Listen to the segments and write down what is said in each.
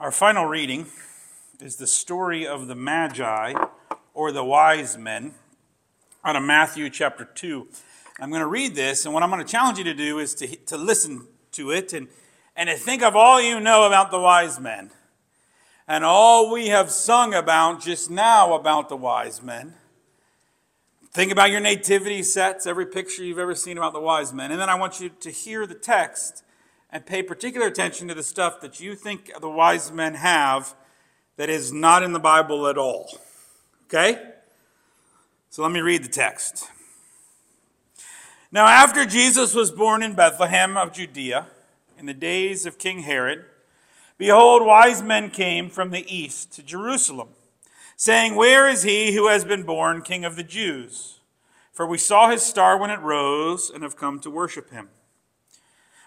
Our final reading is the story of the Magi or the wise men out of Matthew chapter 2. I'm going to read this, and what I'm going to challenge you to do is to, to listen to it and, and to think of all you know about the wise men and all we have sung about just now about the wise men. Think about your nativity sets, every picture you've ever seen about the wise men, and then I want you to hear the text and pay particular attention to the stuff that you think the wise men have that is not in the Bible at all. Okay? So let me read the text. Now, after Jesus was born in Bethlehem of Judea, in the days of King Herod, behold, wise men came from the east to Jerusalem, saying, Where is he who has been born King of the Jews? For we saw his star when it rose and have come to worship him.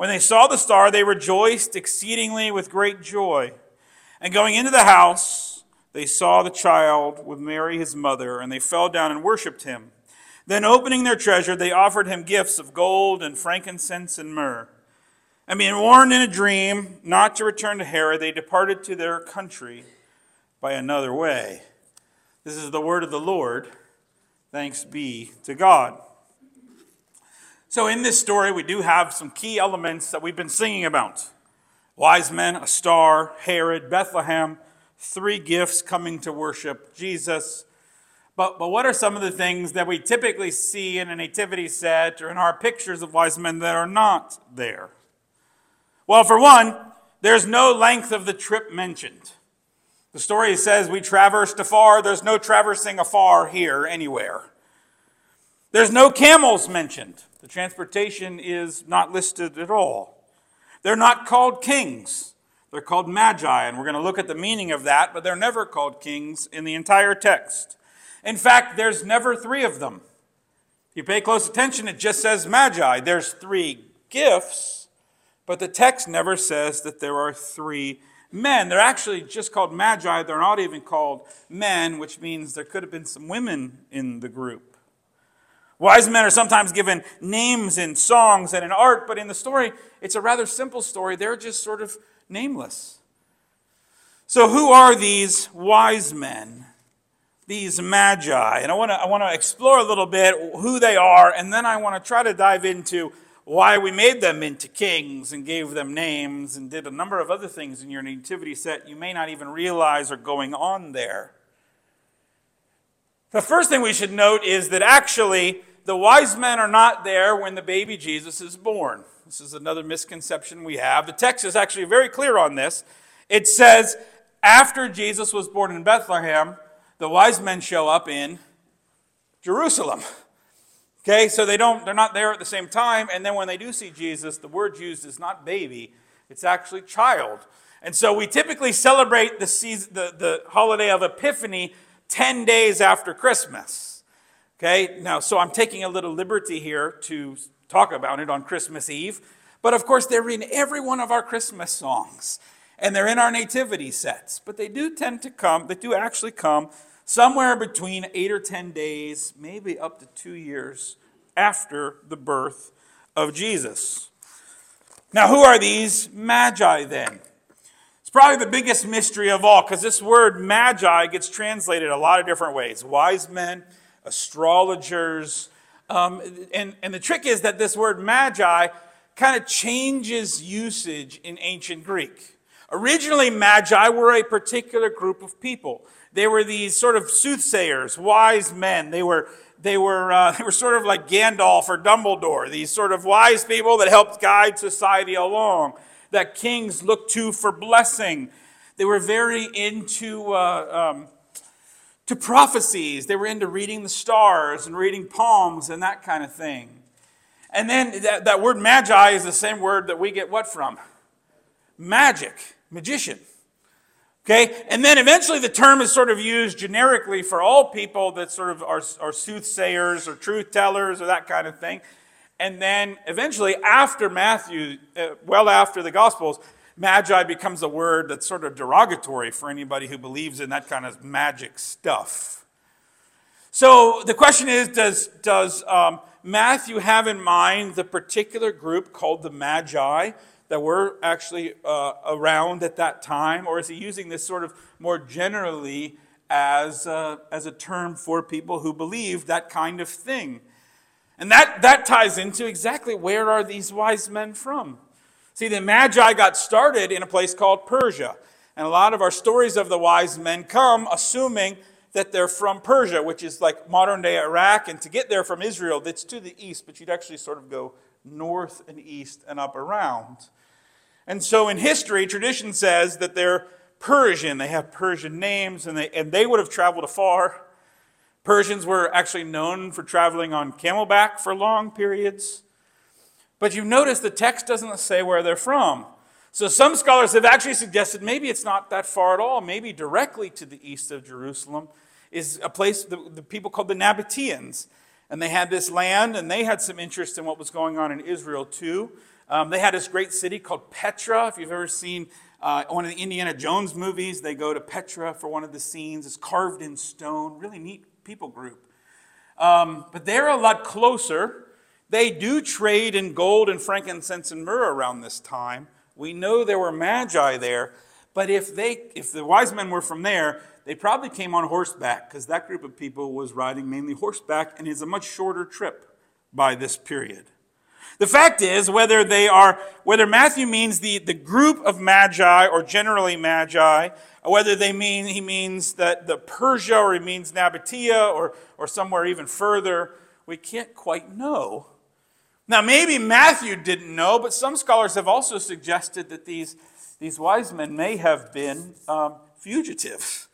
When they saw the star, they rejoiced exceedingly with great joy. And going into the house, they saw the child with Mary his mother, and they fell down and worshipped him. Then, opening their treasure, they offered him gifts of gold and frankincense and myrrh. And being warned in a dream not to return to Herod, they departed to their country by another way. This is the word of the Lord. Thanks be to God. So, in this story, we do have some key elements that we've been singing about wise men, a star, Herod, Bethlehem, three gifts coming to worship Jesus. But, but what are some of the things that we typically see in a nativity set or in our pictures of wise men that are not there? Well, for one, there's no length of the trip mentioned. The story says we traversed afar. There's no traversing afar here anywhere. There's no camels mentioned. The transportation is not listed at all. They're not called kings. They're called magi, and we're going to look at the meaning of that, but they're never called kings in the entire text. In fact, there's never three of them. If you pay close attention, it just says magi. There's three gifts, but the text never says that there are three men. They're actually just called magi. They're not even called men, which means there could have been some women in the group. Wise men are sometimes given names in songs and in art, but in the story, it's a rather simple story. They're just sort of nameless. So, who are these wise men, these magi? And I want to I want to explore a little bit who they are, and then I want to try to dive into why we made them into kings and gave them names and did a number of other things in your nativity set you may not even realize are going on there. The first thing we should note is that actually the wise men are not there when the baby Jesus is born. This is another misconception we have. The text is actually very clear on this. It says, after Jesus was born in Bethlehem, the wise men show up in Jerusalem. Okay, so they don't, they're not there at the same time. And then when they do see Jesus, the word used is not baby, it's actually child. And so we typically celebrate the, season, the, the holiday of Epiphany 10 days after Christmas. Okay, now, so I'm taking a little liberty here to talk about it on Christmas Eve. But of course, they're in every one of our Christmas songs, and they're in our nativity sets. But they do tend to come, they do actually come somewhere between eight or 10 days, maybe up to two years after the birth of Jesus. Now, who are these magi then? It's probably the biggest mystery of all because this word magi gets translated a lot of different ways wise men astrologers. Um, and, and the trick is that this word magi kind of changes usage in ancient Greek. Originally, magi were a particular group of people. They were these sort of soothsayers, wise men. They were, they were, uh, they were sort of like Gandalf or Dumbledore, these sort of wise people that helped guide society along, that kings looked to for blessing. They were very into uh, um, to prophecies. They were into reading the stars and reading palms and that kind of thing. And then that, that word magi is the same word that we get what from? Magic, magician. Okay? And then eventually the term is sort of used generically for all people that sort of are, are soothsayers or truth tellers or that kind of thing. And then eventually, after Matthew, uh, well after the Gospels, magi becomes a word that's sort of derogatory for anybody who believes in that kind of magic stuff. So the question is does, does um, Matthew have in mind the particular group called the Magi that were actually uh, around at that time, or is he using this sort of more generally as, uh, as a term for people who believe that kind of thing? And that, that ties into exactly where are these wise men from? See, the Magi got started in a place called Persia. And a lot of our stories of the wise men come assuming that they're from Persia, which is like modern day Iraq. And to get there from Israel, that's to the east, but you'd actually sort of go north and east and up around. And so in history, tradition says that they're Persian. They have Persian names, and they, and they would have traveled afar. Persians were actually known for traveling on camelback for long periods. But you notice the text doesn't say where they're from. So some scholars have actually suggested maybe it's not that far at all. Maybe directly to the east of Jerusalem is a place the, the people called the Nabateans. And they had this land, and they had some interest in what was going on in Israel too. Um, they had this great city called Petra. If you've ever seen uh, one of the Indiana Jones movies, they go to Petra for one of the scenes. It's carved in stone, really neat people group. Um, but they're a lot closer. They do trade in gold and frankincense and myrrh around this time. We know there were magi there, but if they if the wise men were from there, they probably came on horseback because that group of people was riding mainly horseback and it's a much shorter trip by this period. The fact is, whether they are, whether Matthew means the, the group of magi or generally magi, or whether they mean he means that the Persia or he means Nabatea or, or somewhere even further, we can't quite know. Now, maybe Matthew didn't know, but some scholars have also suggested that these, these wise men may have been um, fugitives,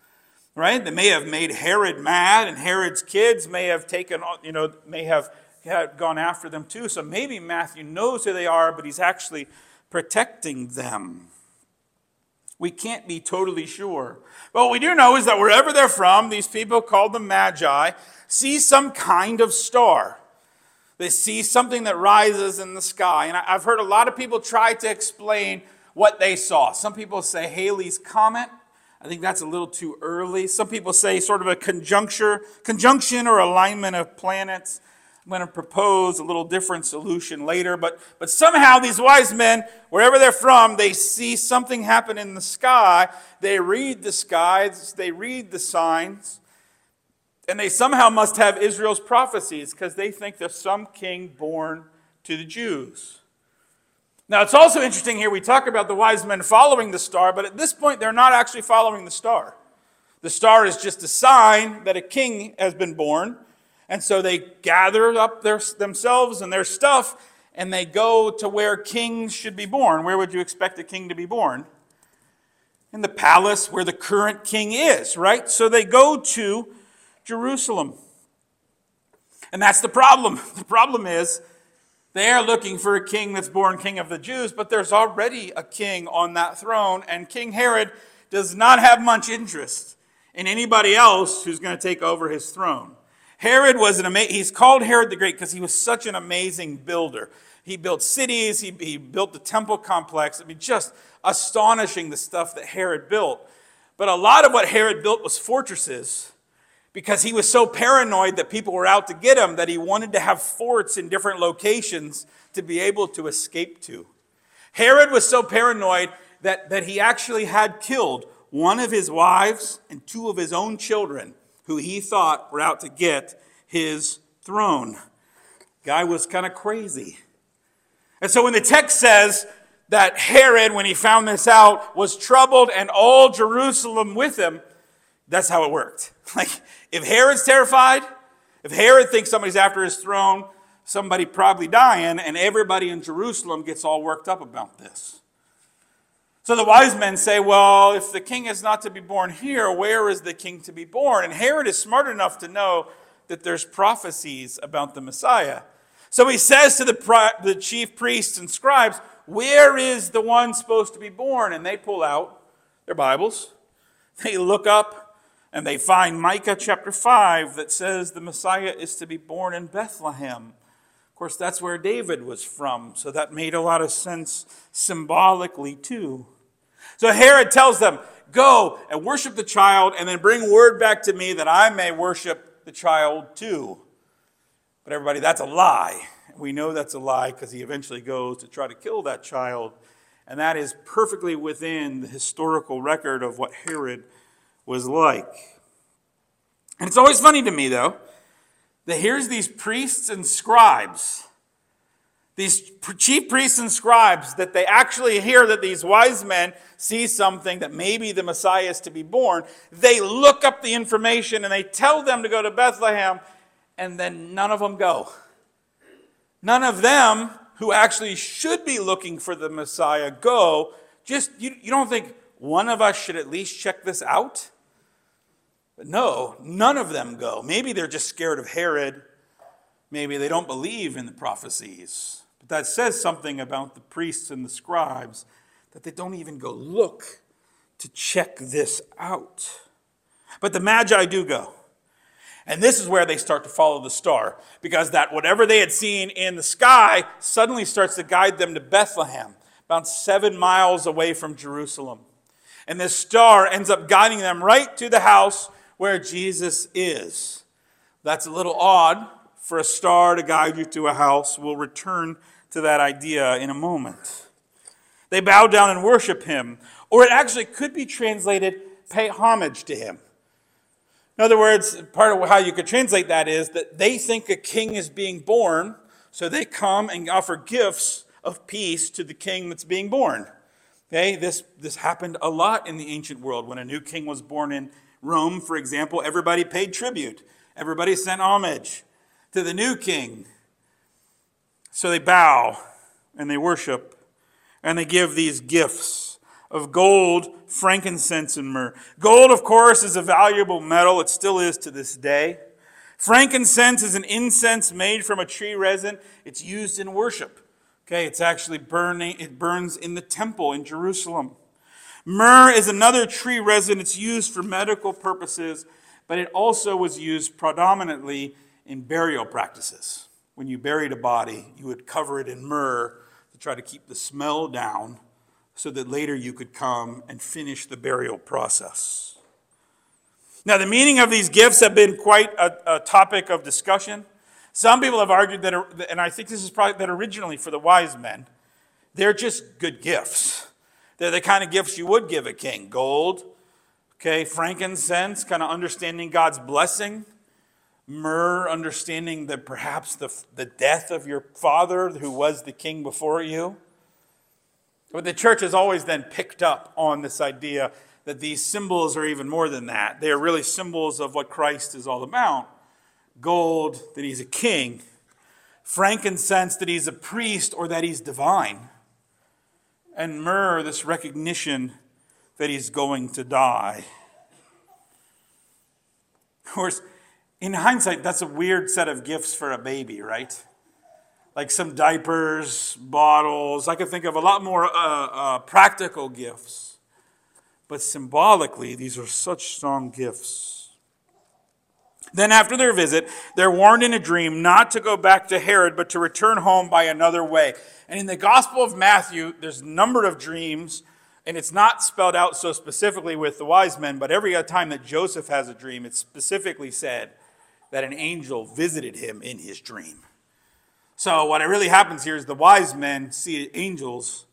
right? They may have made Herod mad, and Herod's kids may have taken, you know, may have had gone after them too. So maybe Matthew knows who they are, but he's actually protecting them. We can't be totally sure. But what we do know is that wherever they're from, these people called the Magi see some kind of star. They see something that rises in the sky. And I've heard a lot of people try to explain what they saw. Some people say Halley's Comet. I think that's a little too early. Some people say sort of a conjuncture, conjunction or alignment of planets. I'm going to propose a little different solution later, but, but somehow these wise men, wherever they're from, they see something happen in the sky. They read the skies, they read the signs, and they somehow must have Israel's prophecies because they think there's some king born to the Jews. Now, it's also interesting here, we talk about the wise men following the star, but at this point, they're not actually following the star. The star is just a sign that a king has been born. And so they gather up their, themselves and their stuff and they go to where kings should be born. Where would you expect a king to be born? In the palace where the current king is, right? So they go to Jerusalem. And that's the problem. The problem is they are looking for a king that's born king of the Jews, but there's already a king on that throne, and King Herod does not have much interest in anybody else who's going to take over his throne. Herod was an amazing, he's called Herod the Great because he was such an amazing builder. He built cities, he, he built the temple complex. I mean, just astonishing the stuff that Herod built. But a lot of what Herod built was fortresses because he was so paranoid that people were out to get him that he wanted to have forts in different locations to be able to escape to. Herod was so paranoid that, that he actually had killed one of his wives and two of his own children who he thought were out to get his throne. Guy was kind of crazy. And so when the text says that Herod, when he found this out, was troubled and all Jerusalem with him. That's how it worked. Like, if Herod's terrified, if Herod thinks somebody's after his throne, somebody probably dying, and everybody in Jerusalem gets all worked up about this. So the wise men say, Well, if the king is not to be born here, where is the king to be born? And Herod is smart enough to know that there's prophecies about the Messiah. So he says to the, the chief priests and scribes, Where is the one supposed to be born? And they pull out their Bibles. They look up and they find Micah chapter 5 that says the Messiah is to be born in Bethlehem. Of course, that's where David was from, so that made a lot of sense symbolically too. So Herod tells them, Go and worship the child, and then bring word back to me that I may worship the child too. But everybody, that's a lie. We know that's a lie because he eventually goes to try to kill that child. And that is perfectly within the historical record of what Herod was like. And it's always funny to me, though, that here's these priests and scribes, these chief priests and scribes, that they actually hear that these wise men see something that maybe the Messiah is to be born. They look up the information and they tell them to go to Bethlehem and then none of them go. None of them who actually should be looking for the Messiah go. Just, you, you don't think one of us should at least check this out? But no, none of them go. Maybe they're just scared of Herod. Maybe they don't believe in the prophecies. But that says something about the priests and the scribes that they don't even go look to check this out. But the Magi do go. And this is where they start to follow the star, because that whatever they had seen in the sky suddenly starts to guide them to Bethlehem, about seven miles away from Jerusalem. And this star ends up guiding them right to the house where Jesus is. That's a little odd for a star to guide you to a house. We'll return to that idea in a moment. They bow down and worship him, or it actually could be translated pay homage to him. In other words, part of how you could translate that is that they think a king is being born, so they come and offer gifts of peace to the king that's being born. Okay, this, this happened a lot in the ancient world. When a new king was born in Rome, for example, everybody paid tribute, everybody sent homage to the new king. So they bow and they worship and they give these gifts of gold, frankincense, and myrrh. Gold, of course, is a valuable metal. It still is to this day. Frankincense is an incense made from a tree resin. It's used in worship. Okay, it's actually burning, it burns in the temple in Jerusalem. Myrrh is another tree resin. It's used for medical purposes, but it also was used predominantly in burial practices. When you buried a body, you would cover it in myrrh to try to keep the smell down so that later you could come and finish the burial process. Now, the meaning of these gifts have been quite a, a topic of discussion. Some people have argued that, and I think this is probably that originally for the wise men, they're just good gifts. They're the kind of gifts you would give a king. Gold, okay, frankincense, kind of understanding God's blessing, myrrh, understanding that perhaps the, the death of your father who was the king before you. But the church has always then picked up on this idea that these symbols are even more than that. They are really symbols of what Christ is all about. Gold, that he's a king, frankincense, that he's a priest or that he's divine, and myrrh, this recognition that he's going to die. Of course, in hindsight, that's a weird set of gifts for a baby, right? like some diapers, bottles. I could think of a lot more uh, uh, practical gifts. But symbolically, these are such strong gifts. Then, after their visit, they're warned in a dream not to go back to Herod, but to return home by another way. And in the Gospel of Matthew, there's a number of dreams, and it's not spelled out so specifically with the wise men, but every time that Joseph has a dream, it's specifically said that an angel visited him in his dream. So, what really happens here is the wise men see angels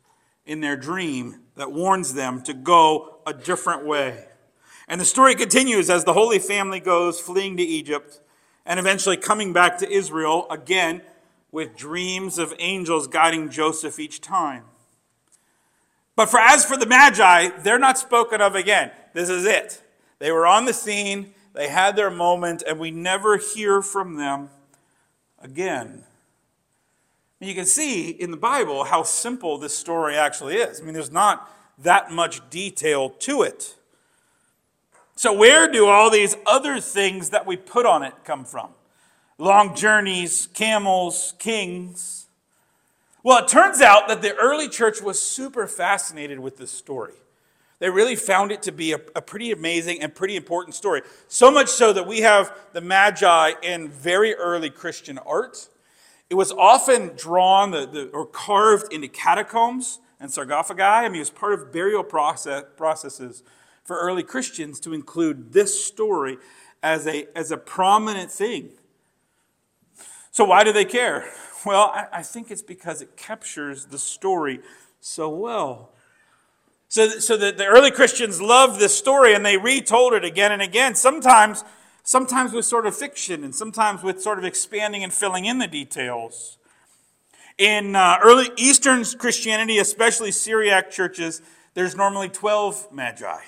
in their dream that warns them to go a different way. And the story continues as the Holy Family goes fleeing to Egypt and eventually coming back to Israel again with dreams of angels guiding Joseph each time. But for as for the Magi, they're not spoken of again. This is it. They were on the scene, they had their moment, and we never hear from them again. And you can see in the Bible how simple this story actually is. I mean, there's not that much detail to it. So, where do all these other things that we put on it come from? Long journeys, camels, kings. Well, it turns out that the early church was super fascinated with this story. They really found it to be a, a, pretty amazing and pretty important story. So much so that we have the Magi in very early Christian art. It was often drawn the, the, or carved into catacombs and sarcophagi. I mean, it was part of burial process, processes for early Christians to include this story as a, as a prominent thing. So, why do they care? Well, I, I think it's because it captures the story so well. So, so the, the early Christians loved this story and they retold it again and again, sometimes, sometimes with sort of fiction and sometimes with sort of expanding and filling in the details. In uh, early Eastern Christianity, especially Syriac churches, there's normally 12 magi.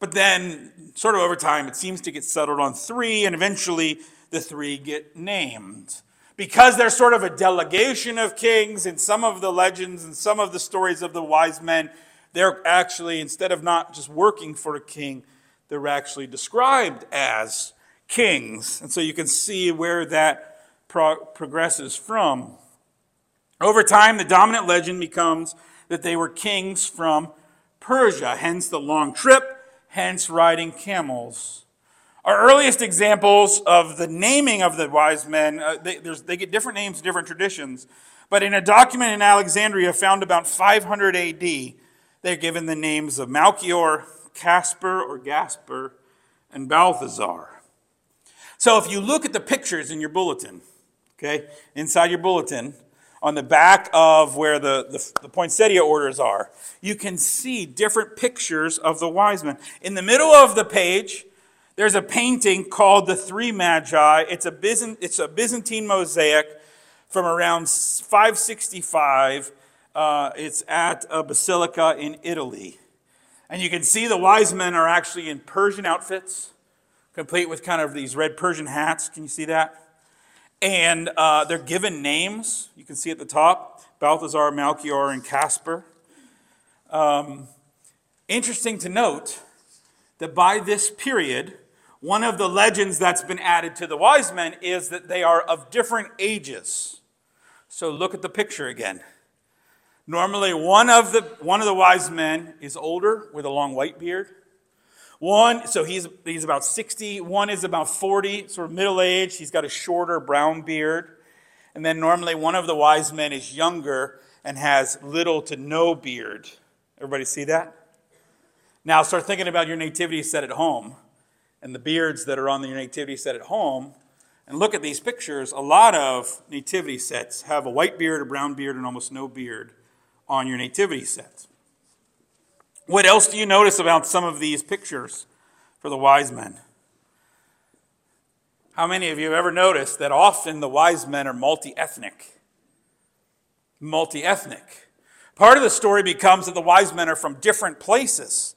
But then, sort of over time, it seems to get settled on three, and eventually the three get named. Because they're sort of a delegation of kings, in some of the legends and some of the stories of the wise men, they're actually, instead of not just working for a king, they're actually described as kings. And so you can see where that pro- progresses from. Over time, the dominant legend becomes that they were kings from Persia, hence the long trip hence riding camels. Our earliest examples of the naming of the wise men, uh, they, they get different names, different traditions. But in a document in Alexandria found about 500 AD, they're given the names of Melchior, Caspar or Gaspar, and Balthazar. So if you look at the pictures in your bulletin, okay, inside your bulletin, on the back of where the, the, the, poinsettia orders are, you can see different pictures of the wise men. In the middle of the page, there's a painting called The Three Magi. It's a, Byzant, it's a Byzantine mosaic from around 565. Uh, it's at a basilica in Italy. And you can see the wise men are actually in Persian outfits, complete with kind of these red Persian hats. Can you see that? And uh, they're given names. You can see at the top Balthazar, Melchior, and Caspar. Um, interesting to note that by this period, one of the legends that's been added to the wise men is that they are of different ages. So look at the picture again. Normally, one of the, one of the wise men is older with a long white beard. One, so he's, he's about 60. One is about 40, sort of middle age. He's got a shorter brown beard. And then normally one of the wise men is younger and has little to no beard. Everybody see that? Now start thinking about your nativity set at home and the beards that are on your nativity set at home. And look at these pictures. A lot of nativity sets have a white beard, a brown beard, and almost no beard on your nativity sets. What else do you notice about some of these pictures for the wise men? How many of you have ever noticed that often the wise men are multi ethnic? Multi ethnic. Part of the story becomes that the wise men are from different places.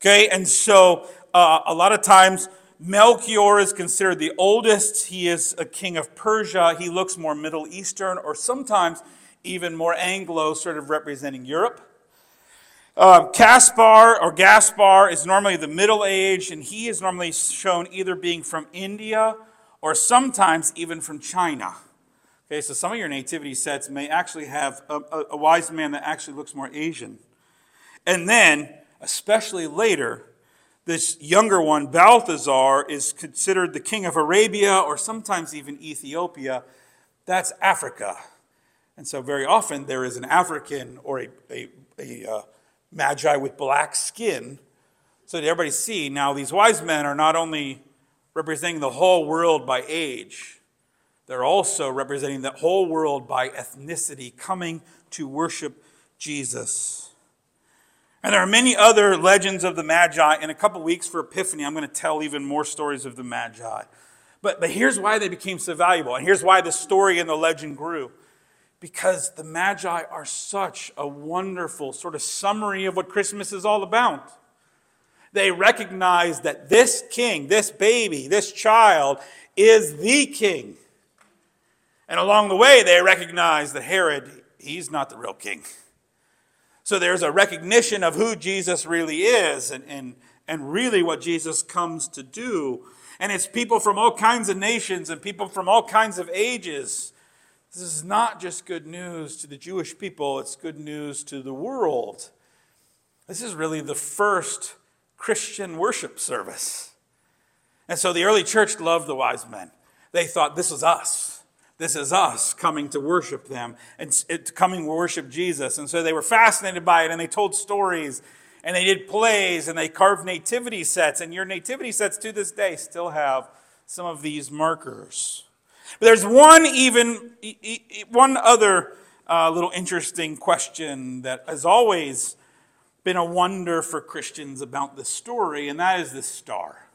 Okay, and so uh, a lot of times Melchior is considered the oldest. He is a king of Persia. He looks more Middle Eastern or sometimes even more Anglo, sort of representing Europe. Uh, Caspar or Gaspar is normally the middle age, and he is normally shown either being from India or sometimes even from China. Okay, so some of your nativity sets may actually have a, a, a wise man that actually looks more Asian. And then, especially later, this younger one, Balthazar, is considered the king of Arabia or sometimes even Ethiopia. That's Africa. And so, very often, there is an African or a, a, a uh, magi with black skin. So that everybody see now these wise men are not only representing the whole world by age they're also representing the whole world by ethnicity coming to worship jesus. And there are many other legends of the magi. In a couple weeks for epiphany i'm going to tell even more stories of the magi. But, but here's why they became so valuable and here's why the story and the legend grew because the Magi are such a wonderful sort of summary of what Christmas is all about. They recognize that this king, this baby, this child is the king. And along the way, they recognize that Herod, he's not the real king. So there's a recognition of who Jesus really is and, and, and really what Jesus comes to do. And it's people from all kinds of nations and people from all kinds of ages. This is not just good news to the Jewish people, it's good news to the world. This is really the first Christian worship service. And so the early church loved the wise men. They thought this was us. This is us coming to worship them and coming to worship Jesus. And so they were fascinated by it and they told stories and they did plays and they carved nativity sets. And your nativity sets to this day still have some of these markers. But there's one even, one other uh, little interesting question that has always been a wonder for Christians about this story, and that is the star.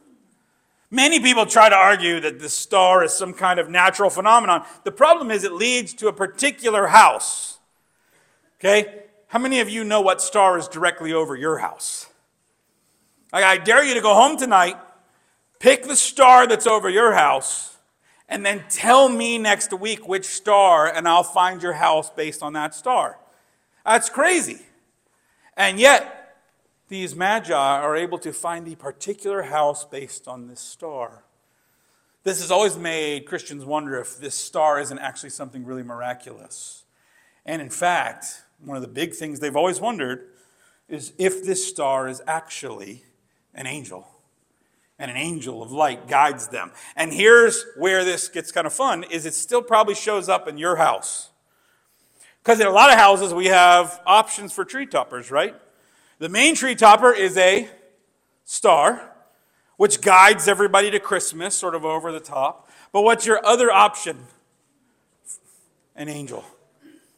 Many people try to argue that the star is some kind of natural phenomenon. The problem is it leads to a particular house. Okay? How many of you know what star is directly over your house? Like, I dare you to go home tonight, pick the star that's over your house, and then tell me next week which star, and I'll find your house based on that star. That's crazy. And yet, these magi are able to find the particular house based on this star. This has always made Christians wonder if this star isn't actually something really miraculous. And in fact, one of the big things they've always wondered is if this star is actually an angel. And an angel of light guides them. And here's where this gets kind of fun is it still probably shows up in your house. Because in a lot of houses we have options for tree toppers, right? The main tree topper is a star, which guides everybody to Christmas, sort of over the top. But what's your other option? An angel.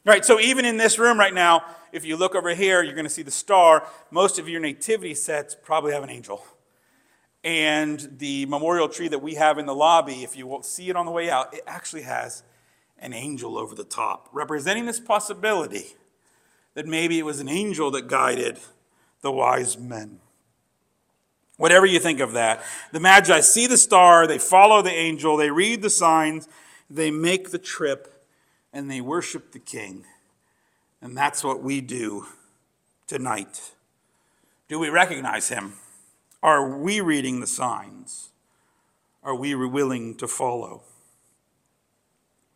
Right, so even in this room right now, if you look over here, you're going to see the star. Most of your nativity sets probably have an angel. And the memorial tree that we have in the lobby, if you see it on the way out, it actually has an angel over the top, representing this possibility that maybe it was an angel that guided the wise men. Whatever you think of that, the Magi see the star, they follow the angel, they read the signs, they make the trip, and they worship the king. And that's what we do tonight. Do we recognize him? Are we reading the signs? Are we willing to follow?